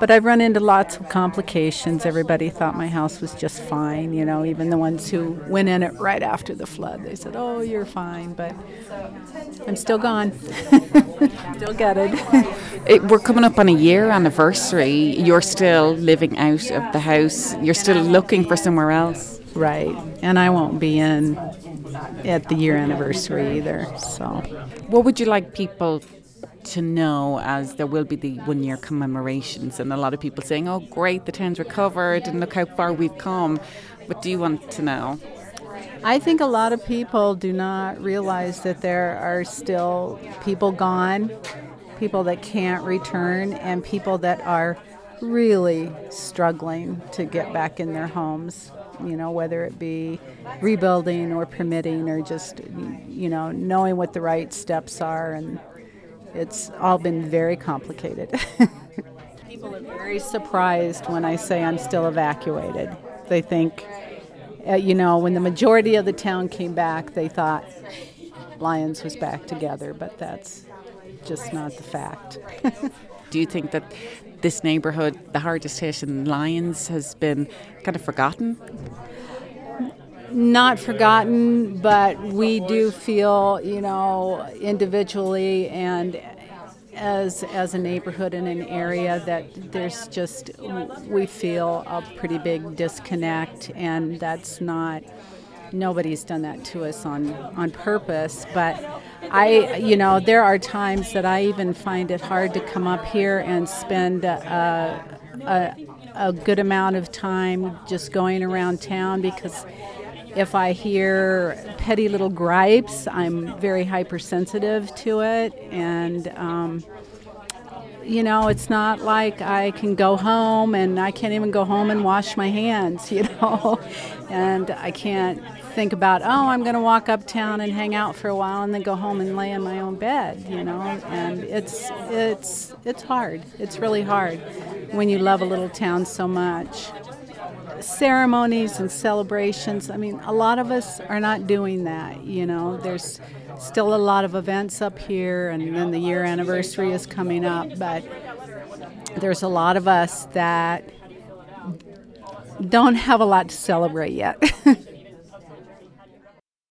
But I've run into lots of complications. Everybody thought my house was just fine, you know, even the ones who went in it right after the flood. They said, oh, you're fine, but I'm still gone. still gutted. It, we're coming up on a year anniversary. You're still living out of the house, you're still looking for somewhere else. Right. And I won't be in at the year anniversary either. So, what would you like people to know as there will be the one year commemorations and a lot of people saying, oh, great, the town's recovered and look how far we've come. What do you want to know? I think a lot of people do not realize that there are still people gone, people that can't return, and people that are really struggling to get back in their homes. You know, whether it be rebuilding or permitting or just, you know, knowing what the right steps are and it's all been very complicated. People are very surprised when I say I'm still evacuated. They think, uh, you know, when the majority of the town came back, they thought Lyons was back together, but that's just not the fact. Do you think that this neighbourhood, the hardest hit in Lyons, has been kind of forgotten? Not forgotten, but we do feel, you know, individually and as as a neighborhood in an area that there's just we feel a pretty big disconnect, and that's not nobody's done that to us on on purpose, but. I, you know, there are times that I even find it hard to come up here and spend a, a, a good amount of time just going around town because if I hear petty little gripes, I'm very hypersensitive to it. And, um, you know, it's not like I can go home and I can't even go home and wash my hands, you know. and I can't think about, oh, I'm going to walk uptown and hang out for a while and then go home and lay in my own bed, you know. And it's it's it's hard. It's really hard when you love a little town so much ceremonies and celebrations. I mean, a lot of us are not doing that. You know, there's still a lot of events up here, and then the year anniversary is coming up, but there's a lot of us that don't have a lot to celebrate yet.